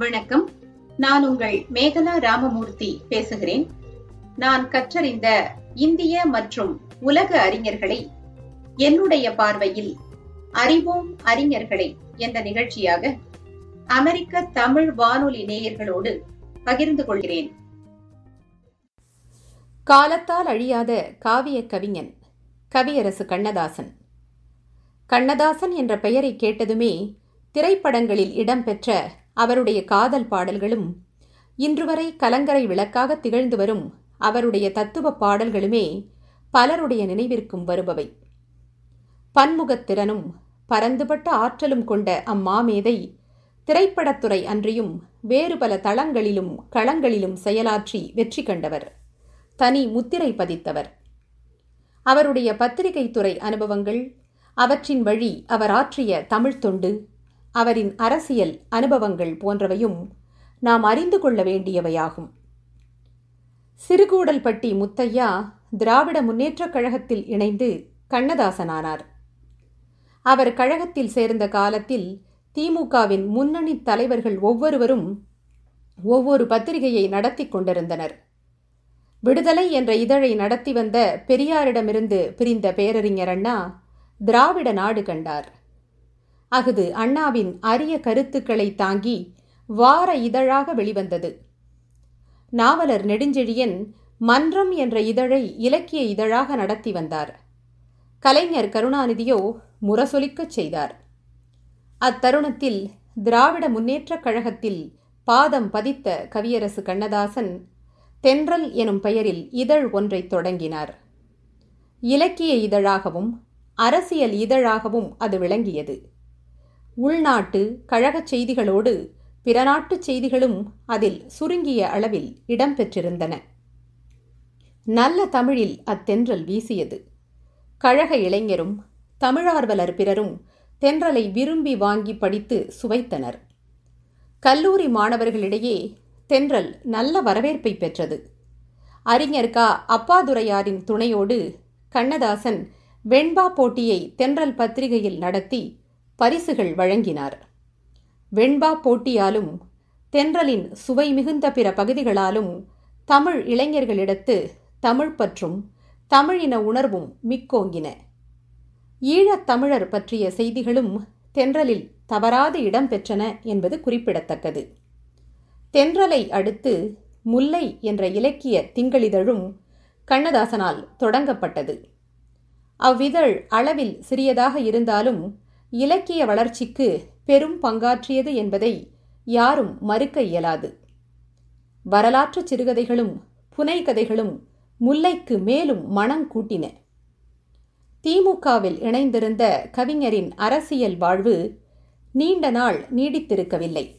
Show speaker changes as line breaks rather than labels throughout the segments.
வணக்கம். நான் உங்கள் மேகலா ராமமூர்த்தி பேசுகிறேன். நான் கற்றறிந்த இந்திய மற்றும் உலக அறிஞர்களை என்னுடைய பார்வையில் அறிவோம் அறிஞர்களை என்ற நிகழ்ச்சியாக அமெரிக்க தமிழ் வானொலி நேயர்களோடு பகிர்ந்து கொள்கிறேன்.
காலத்தால் அழியாத காவிய கவிஞன் கவியரசு கண்ணதாசன். கண்ணதாசன் என்ற பெயரை கேட்டதுமே திரைப்படங்களில் இடம்பெற்ற அவருடைய காதல் பாடல்களும் இன்று வரை கலங்கரை விளக்காக திகழ்ந்து வரும் அவருடைய தத்துவ பாடல்களுமே பலருடைய நினைவிற்கும் வருபவை. பன்முகத்திறனும் பரந்துபட்ட ஆற்றலும் கொண்ட அம்மாமேதை திரைப்படத்துறை அன்றியும் வேறு பல தளங்களிலும் களங்களிலும் செயலாற்றி வெற்றி கண்டவர். தனி முத்திரை பதித்தவர். அவருடைய பத்திரிகை துறை அனுபவங்கள் அவற்றின் வழி அவர் ஆற்றிய தமிழ்த் தொண்டு அவரின் அரசியல் அனுபவங்கள் போன்றவையும் நாம் அறிந்து கொள்ள வேண்டியவையாகும். சிறுகூடல்பட்டி முத்தையா திராவிட முன்னேற்றக் கழகத்தில் இணைந்து கண்ணதாசனானார். அவர் கழகத்தில் சேர்ந்த காலத்தில் திமுகவின் முன்னணி தலைவர்கள் ஒவ்வொருவரும் ஒவ்வொரு பத்திரிகையை நடத்தி கொண்டிருந்தனர். விடுதலை என்ற இதழை நடத்தி வந்த பெரியாரிடமிருந்து பிரிந்த பேரறிஞர் அண்ணா திராவிட நாடு கண்டார். அஃது அண்ணாவின் அரிய கருத்துக்களை தாங்கி வார இதழாக வெளிவந்தது. நாவலர் நெடுஞ்செழியன் மன்றம் என்ற இதழை இலக்கிய இதழாக நடத்தி வந்தார். கலைஞர் கருணாநிதியோ முரசொலிக்கச் செய்தார். அத்தருணத்தில் திராவிட முன்னேற்றக் கழகத்தில் பாதம் பதித்த கவியரசு கண்ணதாசன் தென்றல் எனும் பெயரில் இதழ் ஒன்றை தொடங்கினார். இலக்கிய இதழாகவும் அரசியல் இதழாகவும் அது விளங்கியது. உள்நாட்டு கழகச் செய்திகளோடு பிற நாட்டுச் செய்திகளும் அதில் சுருங்கிய அளவில் இடம்பெற்றிருந்தன. நல்ல தமிழில் அத்தென்றல் வீசியது. கழக இளைஞரும் தமிழார்வலர் பிறரும் தென்றலை விரும்பி வாங்கி படித்து சுவைத்தனர். கல்லூரி மாணவர்களிடையே தென்றல் நல்ல வரவேற்பை பெற்றது. அறிஞர் க. அப்பாதுரையாரின் துணையோடு கண்ணதாசன் வெண்பா போட்டியை தென்றல் பத்திரிகையில் நடத்தி பரிசுகள் வழங்கினார். வெண்பா போட்டியாலும் தென்றலின் சுவை மிகுந்த பிற பகுதிகளாலும் தமிழ் இளைஞர்களிடத்து தமிழ் பற்றும் தமிழின உணர்வும் மிக்கோங்கின. ஈழத் தமிழர் பற்றிய செய்திகளும் தென்றலில் தவறாது இடம்பெற்றன என்பது குறிப்பிடத்தக்கது. தென்றலை அடுத்து முல்லை என்ற இலக்கிய திங்களிதழும் கண்ணதாசனால் தொடங்கப்பட்டது. அவ்விதழ் அளவில் சிறியதாக இருந்தாலும் இலக்கிய வளர்ச்சிக்கு பெரும் பங்காற்றியது என்பதை யாரும் மறுக்க இயலாது. வரலாற்று சிறுகதைகளும் புனைகதைகளும் முல்லைக்கு மேலும் மனம் கூட்டின. திமுகவில் இணைந்திருந்த கவிஞரின் அரசியல் வாழ்வு நீண்ட நாள் நீடித்திருக்கவில்லை.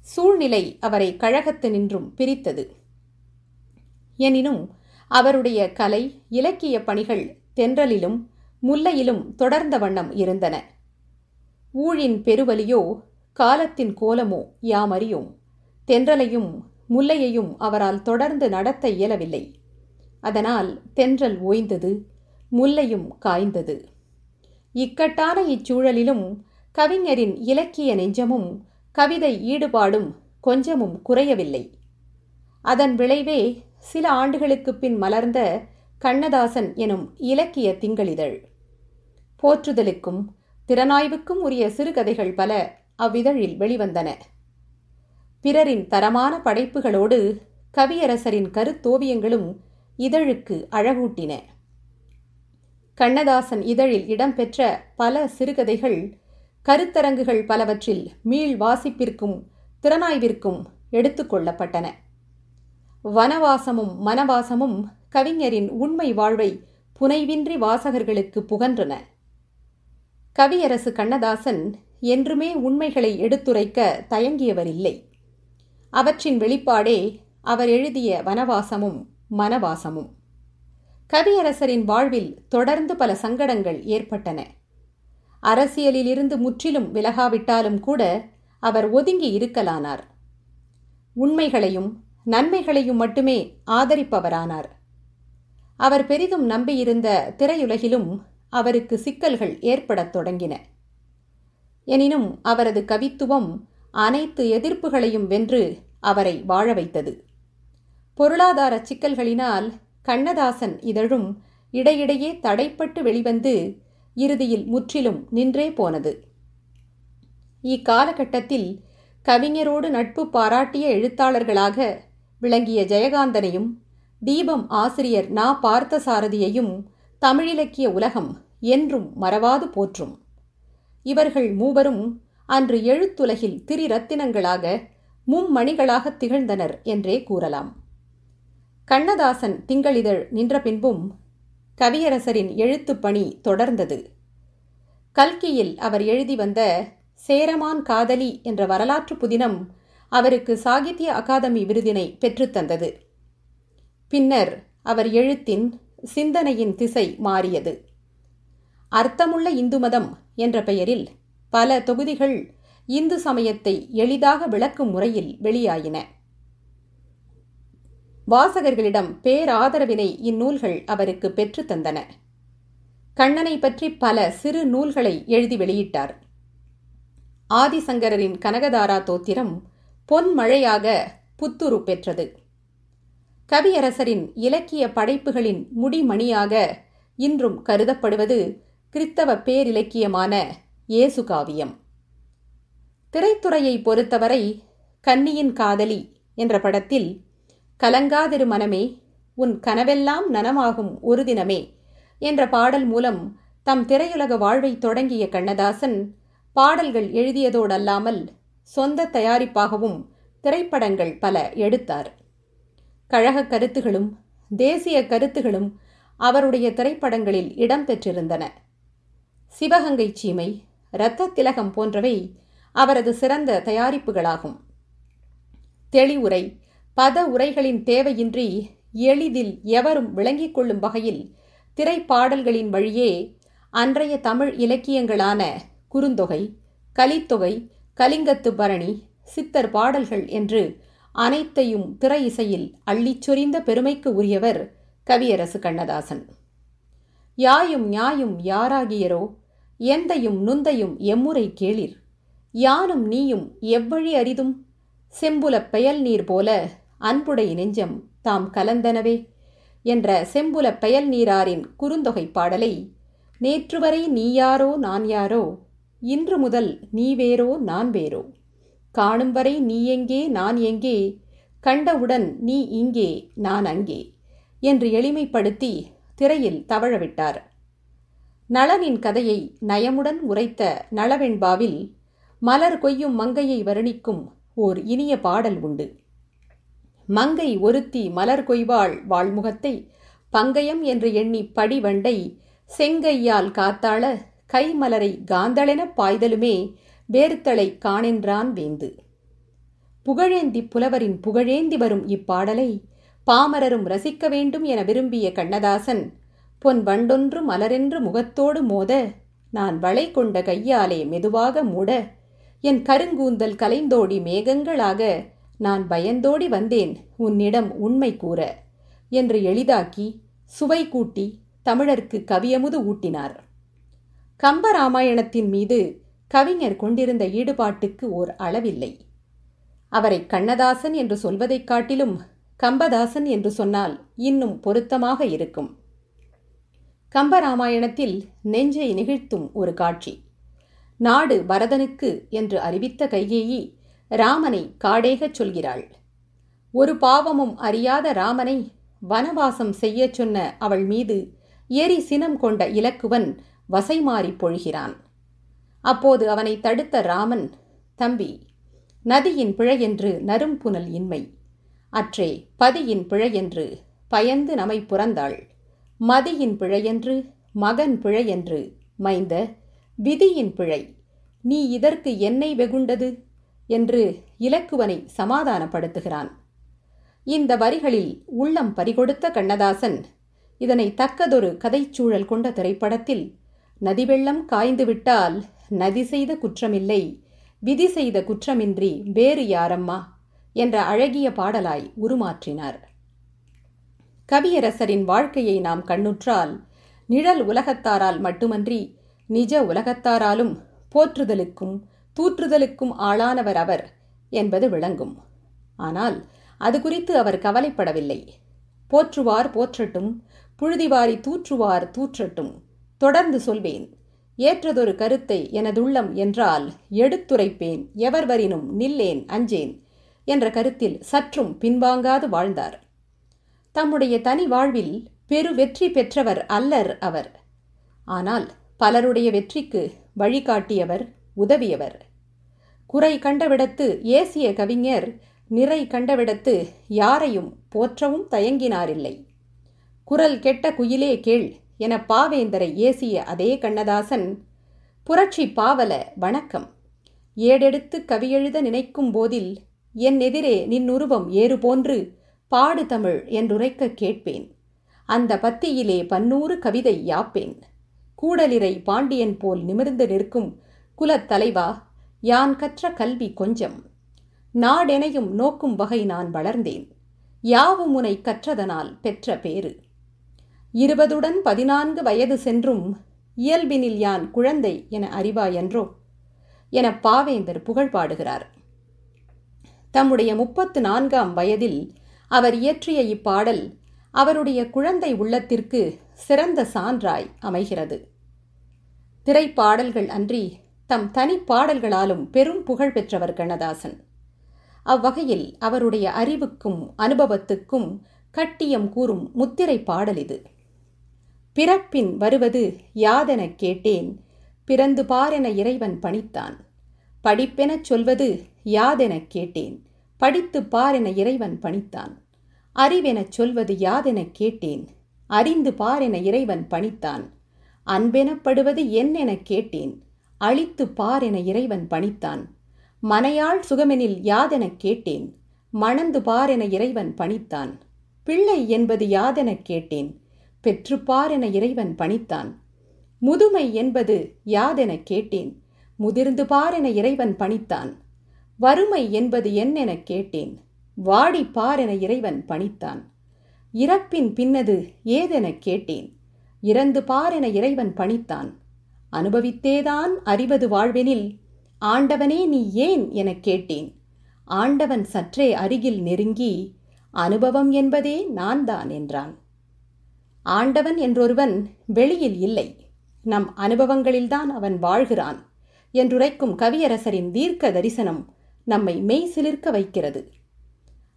சூழ்நிலை அவரை கழகத்து நின்றும் பிரித்தது. எனினும் அவருடைய கலை இலக்கிய பணிகள் தென்றலிலும் முல்லையிலும் தொடர்ந்த வண்ணம் இருந்தன. ஊழின் பெருவலியோ காலத்தின் கோலமோ யாமறியும் தென்றலையும் முல்லையையும் அவரால் தொடர்ந்து நடத்த இயலவில்லை. அதனால் தென்றல் ஓய்ந்தது முல்லையும் காய்ந்தது. இக்கட்டான இச்சூழலிலும் கவிஞரின் இலக்கிய நெஞ்சமும் கவிதை ஈடுபாடும் கொஞ்சமும் குறையவில்லை. அதன் விளைவே சில ஆண்டுகளுக்கு பின் மலர்ந்த கண்ணதாசன் எனும் இலக்கிய திங்களிதழ். போற்றுதலுக்கும் திறனாய்வுக்கும் உரிய சிறுகதைகள் பல அவ்விதழில் வெளிவந்தன. பிறரின் தரமான படைப்புகளோடு கவியரசரின் கருத்தோவியங்களும் இதழுக்கு அழகூட்டின. கண்ணதாசன் இதழில் இடம்பெற்ற பல சிறுகதைகள் கருத்தரங்குகள் பலவற்றில் மீள் வாசிப்பிற்கும் திறனாய்விற்கும் எடுத்துக்கொள்ளப்பட்டன வனவாசமும் மனவாசமும் கவிஞரின் உண்மை வாழ்வை புனைவின்றி வாசகர்களுக்கு புகன்றன. கவியரசு கண்ணதாசன் என்றுமே உண்மைகளை எடுத்துரைக்க தயங்கியவர் இல்லை அவற்றின் வெளிப்பாடே அவர் எழுதிய வனவாசமும் மனவாசமும். கவியரசரின் வாழ்வில் தொடர்ந்து பல சங்கடங்கள் ஏற்பட்டன. அரசியலிலிருந்து முற்றிலும் விலகாவிட்டாலும் கூட அவர் ஒதுங்கி இருக்கலானார். உண்மைகளையும் நன்மைகளையும் மட்டுமே ஆதரிப்பவரானார். அவர் பெரிதும் நம்பியிருந்த திரையுலகிலும் அவருக்கு சிக்கல்கள் ஏற்படத் தொடங்கின. எனினும் அவரது கவித்துவம் அனைத்து எதிர்ப்புகளையும் வென்று அவரை வாழ வைத்தது. பொருளாதார சிக்கல்களினால் கண்ணதாசன் இதழும் இடையிடையே தடைப்பட்டு வெளிவந்து இறுதியில் முற்றிலும் நின்றே போனது. இக்காலகட்டத்தில் கவிஞரோடு நட்பு பாராட்டிய எழுத்தாளர்களாக விளங்கிய ஜெயகாந்தனையும் தீபம் ஆசிரியர் நா பார்த்தசாரதியையும் தமிழிலக்கிய உலகம் என்றும் மறவாது போற்றும். இவர்கள் மூவரும் அன்று எழுத்துலகில் திரிரத்தினங்களாக மும்மணிகளாக திகழ்ந்தனர் என்றே கூறலாம். கண்ணதாசன் திங்களிதழ் நின்ற பின்பும் கவியரசரின் எழுத்துப் பணி தொடர்ந்தது. கல்கியில் அவர் எழுதி வந்த சேரமான் காதலி என்ற வரலாற்று புதினம் அவருக்கு சாகித்ய அகாதமி விருதினை பெற்றுத்தந்தது பின்னர் அவர் எழுத்தின் சிந்தனையின் திசை மாறியது. அர்த்தமுள்ள இந்து மதம் என்ற பெயரில் பல தொகுதிகள் இந்து சமயத்தை எளிதாக விளக்கும் முறையில் வெளியாயின. வாசகர்களிடம் பேராதரவினை இந்நூல்கள் அவருக்கு பெற்று தந்தன. கண்ணனை பற்றி பல சிறு நூல்களை எழுதி வெளியிட்டார். ஆதிசங்கரின் கனகதாரா தோத்திரம் பொன்மழையாக புத்துரு பெற்றது. கவியரசரின் இலக்கிய படைப்புகளின் முடிமணியாக இன்றும் கருதப்படுவது கிறித்தவ பேரிலக்கியமான இயேசு காவியம். திரைத்துறையை பொறுத்தவரை கன்னியின் காதலி என்ற படத்தில் கலங்காதிரு மனமே உன் கனவெல்லாம் நனமாகும் ஒரு தினமே என்ற பாடல் மூலம் தம் திரையுலக வாழ்வை தொடங்கிய கண்ணதாசன் பாடல்கள் எழுதியதோடல்லாமல் சொந்த தயாரிப்பாகவும் திரைப்படங்கள் பல எடுத்தார். கழக கருத்துகளும் தேசிய கருத்துகளும் அவருடைய திரைப்படங்களில் இடம்பெற்றிருந்தன சிவகங்கை சீமை இரத்த திலகம் போன்றவை அவரது சிறந்த தயாரிப்புகளாகும். தெளிவுரை பத உரைகளின் தேவையின்றி எளிதில் எவரும் விளங்கிக் கொள்ளும் வகையில் திரைப்பாடல்களின் வழியே அன்றைய தமிழ் இலக்கியங்களான குறுந்தொகை கலித்தொகை கலிங்கத்து பரணி சித்தர் பாடல்கள் என்று அனைத்தையும் திரை இசையில் அள்ளிச் சொரிந்த பெருமைக்கு உரியவர் கவியரசு கண்ணதாசன். யாயும் நியாயும் யாராகியரோ? எந்தையும் நுந்தையும் எம்முறை கேளிர். யானும் நீயும் எவ்வழி அரிதும்? செம்புலப் பெயல் நீர் போல அன்புடை நெஞ்சம் தாம் கலந்தனவே என்ற செம்புல பெயல் நீராரின் குறுந்தொகை பாடலை நேற்று வரை நீ யாரோ நான் யாரோ? இன்று முதல் நீ வேறோ நான் வேறோ? காணும் வரை நீ எங்கே நான் எங்கே? கண்டவுடன் நீ இங்கே நான் அங்கே என்று எளிமைப்படுத்தி திரையில் தவழவிட்டார். நளனின் கதையை நயமுடன் உரைத்த நளவெண்பாவில் மலர் கொய்யும் மங்கையை வர்ணிக்கும் ஓர் இனிய பாடல் உண்டு. மங்கை ஒருத்தி மலர் கொய்வாள் வாழ்முகத்தை பங்கயம் என்று எண்ணி படிவண்டை செங்கையால் காத்தாள கைமலரை காந்தளெனப் பாய்தலுமே வேறுத்தலை காணென்றான் வேந்து. புகழேந்தி புலவரின் புகழேந்தி வரும் இப்பாடலை பாமரரும் ரசிக்க வேண்டும் என விரும்பிய கண்ணதாசன் பொன் வண்டொன்று மலரென்று முகத்தோடு மோத நான் வளை கொண்ட கையாலே மெதுவாக மூட என் கருங்கூந்தல் கலைந்தோடி மேகங்களாக நான் பயந்தோடி வந்தேன் உன்னிடம் உண்மை கூற என்று எளிதாக்கி சுவை கூட்டி தமிழர்க்கு கவியமுது ஊட்டினார். கம்பராமாயணத்தின் மீது கவிஞர் கொண்டிருந்த ஈடுபாட்டுக்கு ஓர் அளவில்லை. அவரை கண்ணதாசன் என்று சொல்வதைக் காட்டிலும் கம்பதாசன் என்று சொன்னால் இன்னும் பொருத்தமாக இருக்கும். கம்பராமாயணத்தில் நெஞ்சை நிகழ்த்தும் ஒரு காட்சி. நாடு பரதனுக்கு என்று அறிவித்த கைகேயி ராமனை காடேகச் சொல்கிறாள். ஒரு பாவமும் அறியாத ராமனை வனவாசம் செய்யச் சொன்ன அவள் மீது எரி சினம் கொண்ட இலக்குவன் வசைமாறி பொழிகிறான். அப்போது அவனை தடுத்த ராமன் தம்பி நதியின் பிழையென்று நரும்புனல் இன்மை. அற்றே பதியின் பிழையென்று பயந்து நமை புறந்தாள். மதியின் பிழையென்று மகன் பிழையென்று மைந்த விதியின் பிழை. நீ இதற்கு என்னை வெகுண்டது? என்று இலக்குவனை சமாதானப்படுத்துகிறான். இந்த வரிகளில் உள்ளம் பறிகொடுத்த கண்ணதாசன் இதனை தக்கதொரு கதைச்சூழல் கொண்ட திரைப்படத்தில் நதிவெள்ளம் காய்ந்துவிட்டால் நதி செய்த குற்றமில்லை விதி செய்த குற்றமின்றி வேறு யாரம்மா? என்ற அழகிய பாடலாய் உருமாற்றினார். கவியரசரின் வாழ்க்கையை நாம் கண்ணுற்றால் நிழல் உலகத்தாரால் மட்டுமன்றி நிஜ உலகத்தாராலும் போற்றுதலுக்கும் தூற்றுதலுக்கும் ஆளானவர் அவர் என்பது விளங்கும். ஆனால் அது குறித்து அவர் கவலைப்படவில்லை. போற்றுவார் போற்றட்டும் புழுதிவாரி தூற்றுவார் தூற்றட்டும் தொடர்ந்து சொல்வேன். ஏற்றதொரு கருத்தை எனதுள்ளம் என்றால் எடுத்துரைப்பேன் எவர்வரினும் நில்லேன் அஞ்சேன் என்ற கருத்தில் சற்றும் பின்வாங்காது வாழ்ந்தார். தம்முடைய தனி வாழ்வில் பெரு வெற்றி பெற்றவர் அல்லர் அவர். ஆனால் பலருடைய வெற்றிக்கு வழிகாட்டியவர் உதவியவர். குறை கண்டவிடத்து ஏசிய கவிஞர் நிறை கண்டவிடத்து யாரையும் போற்றவும் தயங்கினாரில்லை. குரல் கெட்ட குயிலே கேள் என பாவேந்தரை ஏசிய அதே கண்ணதாசன் புரட்சி பாவல வணக்கம். ஏடெடுத்து கவியெழுத நினைக்கும் போதில் என் எதிரே நின்னுருவம் ஏறு போன்று பாடு தமிழ் என்றுரைக்க கேட்பேன். அந்த பத்தியிலே பன்னூறு கவிதை யாப்பேன். கூடலிரை பாண்டியன் போல் நிமிர்ந்து நிற்கும் குலத்தலைவா யான் கற்ற கல்வி கொஞ்சம். நாடெனையும் நோக்கும் வகை நான் வளர்ந்தேன். யாவும் உனை கற்றதனால் பெற்ற பேறு. இருபதுடன் பதினான்கு வயது சென்றும் இயல்பினில் யான் குழந்தை என அறிவாயன்றோ? என பாவேந்தர் புகழ் பாடுகிறார். தம்முடைய முப்பத்து நான்காம் வயதில் அவர் இயற்றிய இப்பாடல் அவருடைய குழந்தை உள்ளத்திற்கு சிறந்த சான்றாய் அமைகிறது. திரைப்பாடல்கள் அன்றி தம் தனி பாடல்களாலும் பெரும் புகழ் பெற்றவர் கண்ணதாசன். அவ்வகையில் அவருடைய அறிவுக்கும் அனுபவத்துக்கும் கட்டியம் கூறும் முத்திரை பாடல் இது. பிறப்பின் வருவது யாதெனக் கேட்டேன் பிறந்து பாரென இறைவன் பணித்தான். படிப்பெனச் சொல்வது யாதெனக் கேட்டேன் படித்து பாரென இறைவன் பணித்தான். அறிவெனச் சொல்வது யாதெனக் கேட்டேன் அறிந்து பாரென இறைவன் பணித்தான். அன்பெனப்படுவது என்னெனக் கேட்டேன் அழித்து பாரென இறைவன் பணித்தான். மனையாள் சுகமெனில் யாதெனக் கேட்டேன் மணந்து பாரென இறைவன் பணித்தான். பிள்ளை என்பது யாதெனக் கேட்டேன் பெற்றுப்பார் என இறைவன் பணித்தான். முதுமை என்பது யாதெனக் கேட்டேன் முதிர்ந்து பார் என இறைவன் பணித்தான். வறுமை என்பது என்னெனக் கேட்டேன் வாடி பார் என இறைவன் பணித்தான். இறப்பின் பின்னது ஏதெனக் கேட்டேன் இறந்து பார் என இறைவன் பணித்தான். அனுபவித்தேதான் அறிவது வாழ்வெனில் ஆண்டவனே நீ ஏன் எனக் கேட்டேன். ஆண்டவன் சற்றே அருகில் நெருங்கி அனுபவம் என்பதே நான் தான் என்றான். ஆண்டவன் என்றொருவன் வெளியில் இல்லை. நம் அனுபவங்களில்தான் அவன் வாழ்கிறான். என்றுரைக்கும் கவியரசரின் தீர்க்க தரிசனம் நம்மை மெய் சிலிர்க்க வைக்கிறது.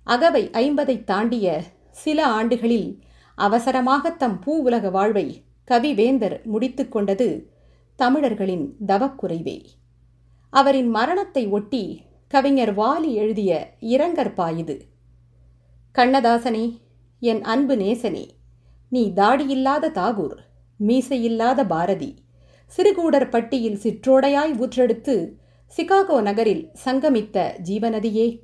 அகவை ஐம்பதை தாண்டிய சில ஆண்டுகளில் அவசரமாக தம் பூ உலக வாழ்வை கவிவேந்தர் முடித்து கொண்டது தமிழர்களின் தவக்குறைவே. அவரின் மரணத்தை ஒட்டி கவிஞர் வாலி எழுதிய இரங்கற்பாயுது கண்ணதாசனே என் அன்பு நேசனே நீ தாடியில்லாத தாகூர் மீசையில்லாத பாரதி. சிறுகூடர் பட்டியில் சிற்றோடையாய் ஊற்றெடுத்து சிகாகோ நகரில் சங்கமித்த ஜீவநதியே.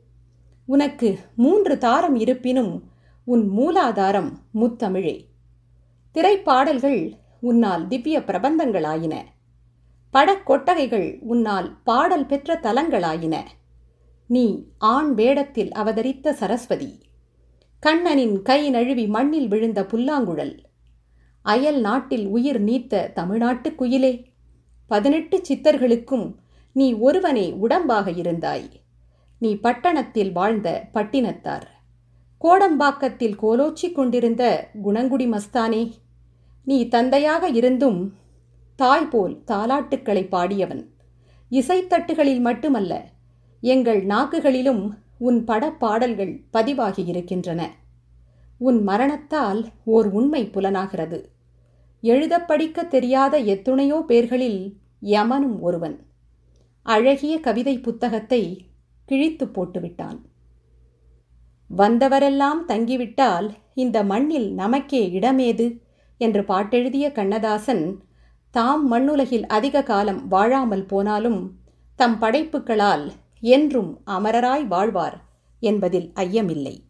உனக்கு மூன்று தாரம் இருப்பினும் உன் மூலாதாரம் முத்தமிழே. திரைப்பாடல்கள் உன்னால் திவ்ய பிரபந்தங்களாயின. படக்கொட்டகைகள் உன்னால் பாடல் பெற்ற தலங்களாயின. நீ ஆண் வேடத்தில் அவதரித்த சரஸ்வதி. கண்ணனின் கை நழுவி மண்ணில் விழுந்த புல்லாங்குழல். அயல் நாட்டில் உயிர் நீத்த தமிழ்நாட்டு குயிலே. பதினெட்டு சித்தர்களுக்கும் நீ ஒருவனே உடம்பாக இருந்தாய். நீ பட்டணத்தில் வாழ்ந்த பட்டினத்தார். கோடம்பாக்கத்தில் கோலோச்சி கொண்டிருந்த குணங்குடி மஸ்தானே நீ தந்தையாக இருந்தும் தாய் போல் தாலாட்டுக்களை பாடியவன். இசைத்தட்டுகளில் மட்டுமல்ல எங்கள் நாக்குகளிலும் உன் படப்பாடல்கள் பதிவாகியிருக்கின்றன உன் மரணத்தால் ஓர் உண்மை புலனாகிறது. எழுதப் படிக்க தெரியாத எத்துணையோ பேர்களில் யமனும் ஒருவன். அழகிய கவிதை புத்தகத்தை கிழித்து போட்டுவிட்டான். வந்தவரெல்லாம் தங்கிவிட்டால் இந்த மண்ணில் நமக்கே இடமேது? என்று பாட்டெழுதிய கண்ணதாசன் தாம் மண்ணுலகில் அதிக காலம் வாழாமல் போனாலும் தம் படைப்புகளால் என்றும் அமரராய் வாழ்வார் என்பதில் ஐயமில்லை.